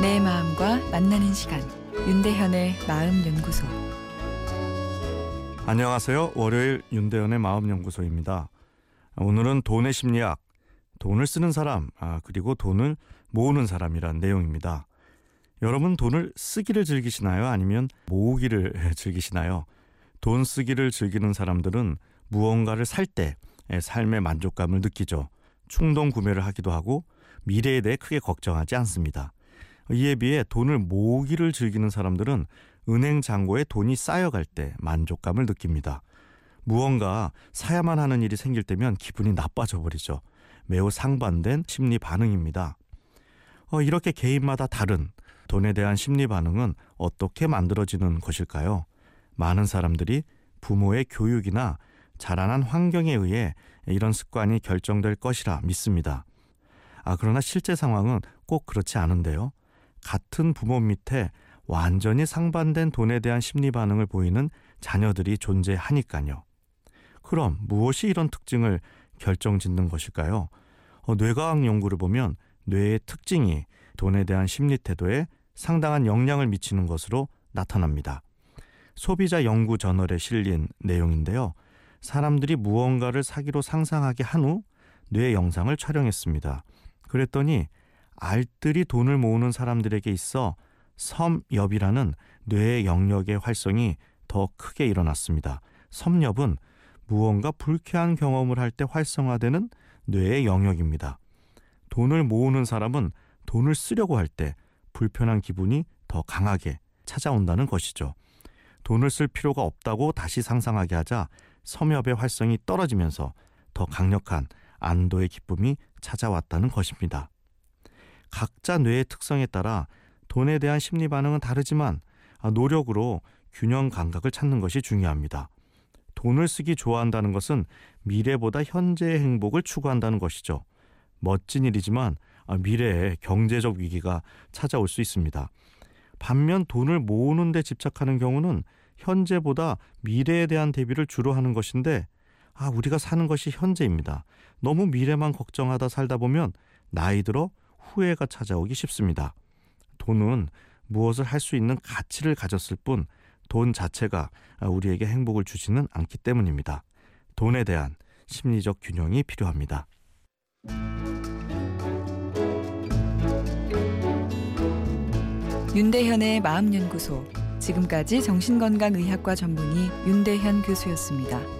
만나는 시간 윤대현의 마음 연구소 안녕하세요. 월요일 윤대현의 마음 연구소입니다. 오늘은 돈의 심리학, 돈을 쓰는 사람, 아, 그리고 돈을 모으는 사람이란 내용입니다. 여러분 돈을 쓰기를 즐기시나요? 아니면 모으기를 즐기시나요? 돈 쓰기를 즐기는 사람들은 무언가를 살 때 삶의 만족감을 느끼죠. 충동 구매를 하기도 하고 미래에 대해 크게 걱정하지 않습니다. 이에 비해 돈을 모으기를 즐기는 사람들은 은행 잔고에 돈이 쌓여갈 때 만족감을 느낍니다. 무언가 사야만 하는 일이 생길 때면 기분이 나빠져 버리죠. 매우 상반된 심리 반응입니다. 어, 이렇게 개인마다 다른 돈에 대한 심리 반응은 어떻게 만들어지는 것일까요? 많은 사람들이 부모의 교육이나 자라난 환경에 의해 이런 습관이 결정될 것이라 믿습니다. 아, 그러나 실제 상황은 꼭 그렇지 않은데요. 같은 부모 밑에 완전히 상반된 돈에 대한 심리 반응을 보이는 자녀들이 존재하니까요. 그럼 무엇이 이런 특징을 결정 짓는 것일까요? 어, 뇌과학 연구를 보면 뇌의 특징이 돈에 대한 심리 태도에 상당한 영향을 미치는 것으로 나타납니다. 소비자 연구 저널에 실린 내용인데요. 사람들이 무언가를 사기로 상상하게 한 후 뇌 영상을 촬영했습니다. 그랬더니 알뜰히 돈을 모으는 사람들에게 있어 섬엽이라는 뇌의 영역의 활성이 더 크게 일어났습니다. 섬엽은 무언가 불쾌한 경험을 할 때 활성화되는 뇌의 영역입니다. 돈을 모으는 사람은 돈을 쓰려고 할 때 불편한 기분이 더 강하게 찾아온다는 것이죠. 돈을 쓸 필요가 없다고 다시 상상하게 하자 섬엽의 활성이 떨어지면서 더 강력한 안도의 기쁨이 찾아왔다는 것입니다. 각자 뇌의 특성에 따라 돈에 대한 심리 반응은 다르지만 노력으로 균형 감각을 찾는 것이 중요합니다. 돈을 쓰기 좋아한다는 것은 미래보다 현재의 행복을 추구한다는 것이죠. 멋진 일이지만 미래에 경제적 위기가 찾아올 수 있습니다. 반면 돈을 모으는 데 집착하는 경우는 현재보다 미래에 대한 대비를 주로 하는 것인데 아, 우리가 사는 것이 현재입니다. 너무 미래만 걱정하다 살다 보면 나이 들어 후회가 찾아오기 쉽습니다. 돈은 무엇을 할 수 있는 가치를 가졌을 뿐 돈 자체가 우리에게 행복을 주지는 않기 때문입니다. 돈에 대한 심리적 균형이 필요합니다. 윤대현의 마음연구소 지금까지 정신건강의학과 전문의 윤대현 교수였습니다.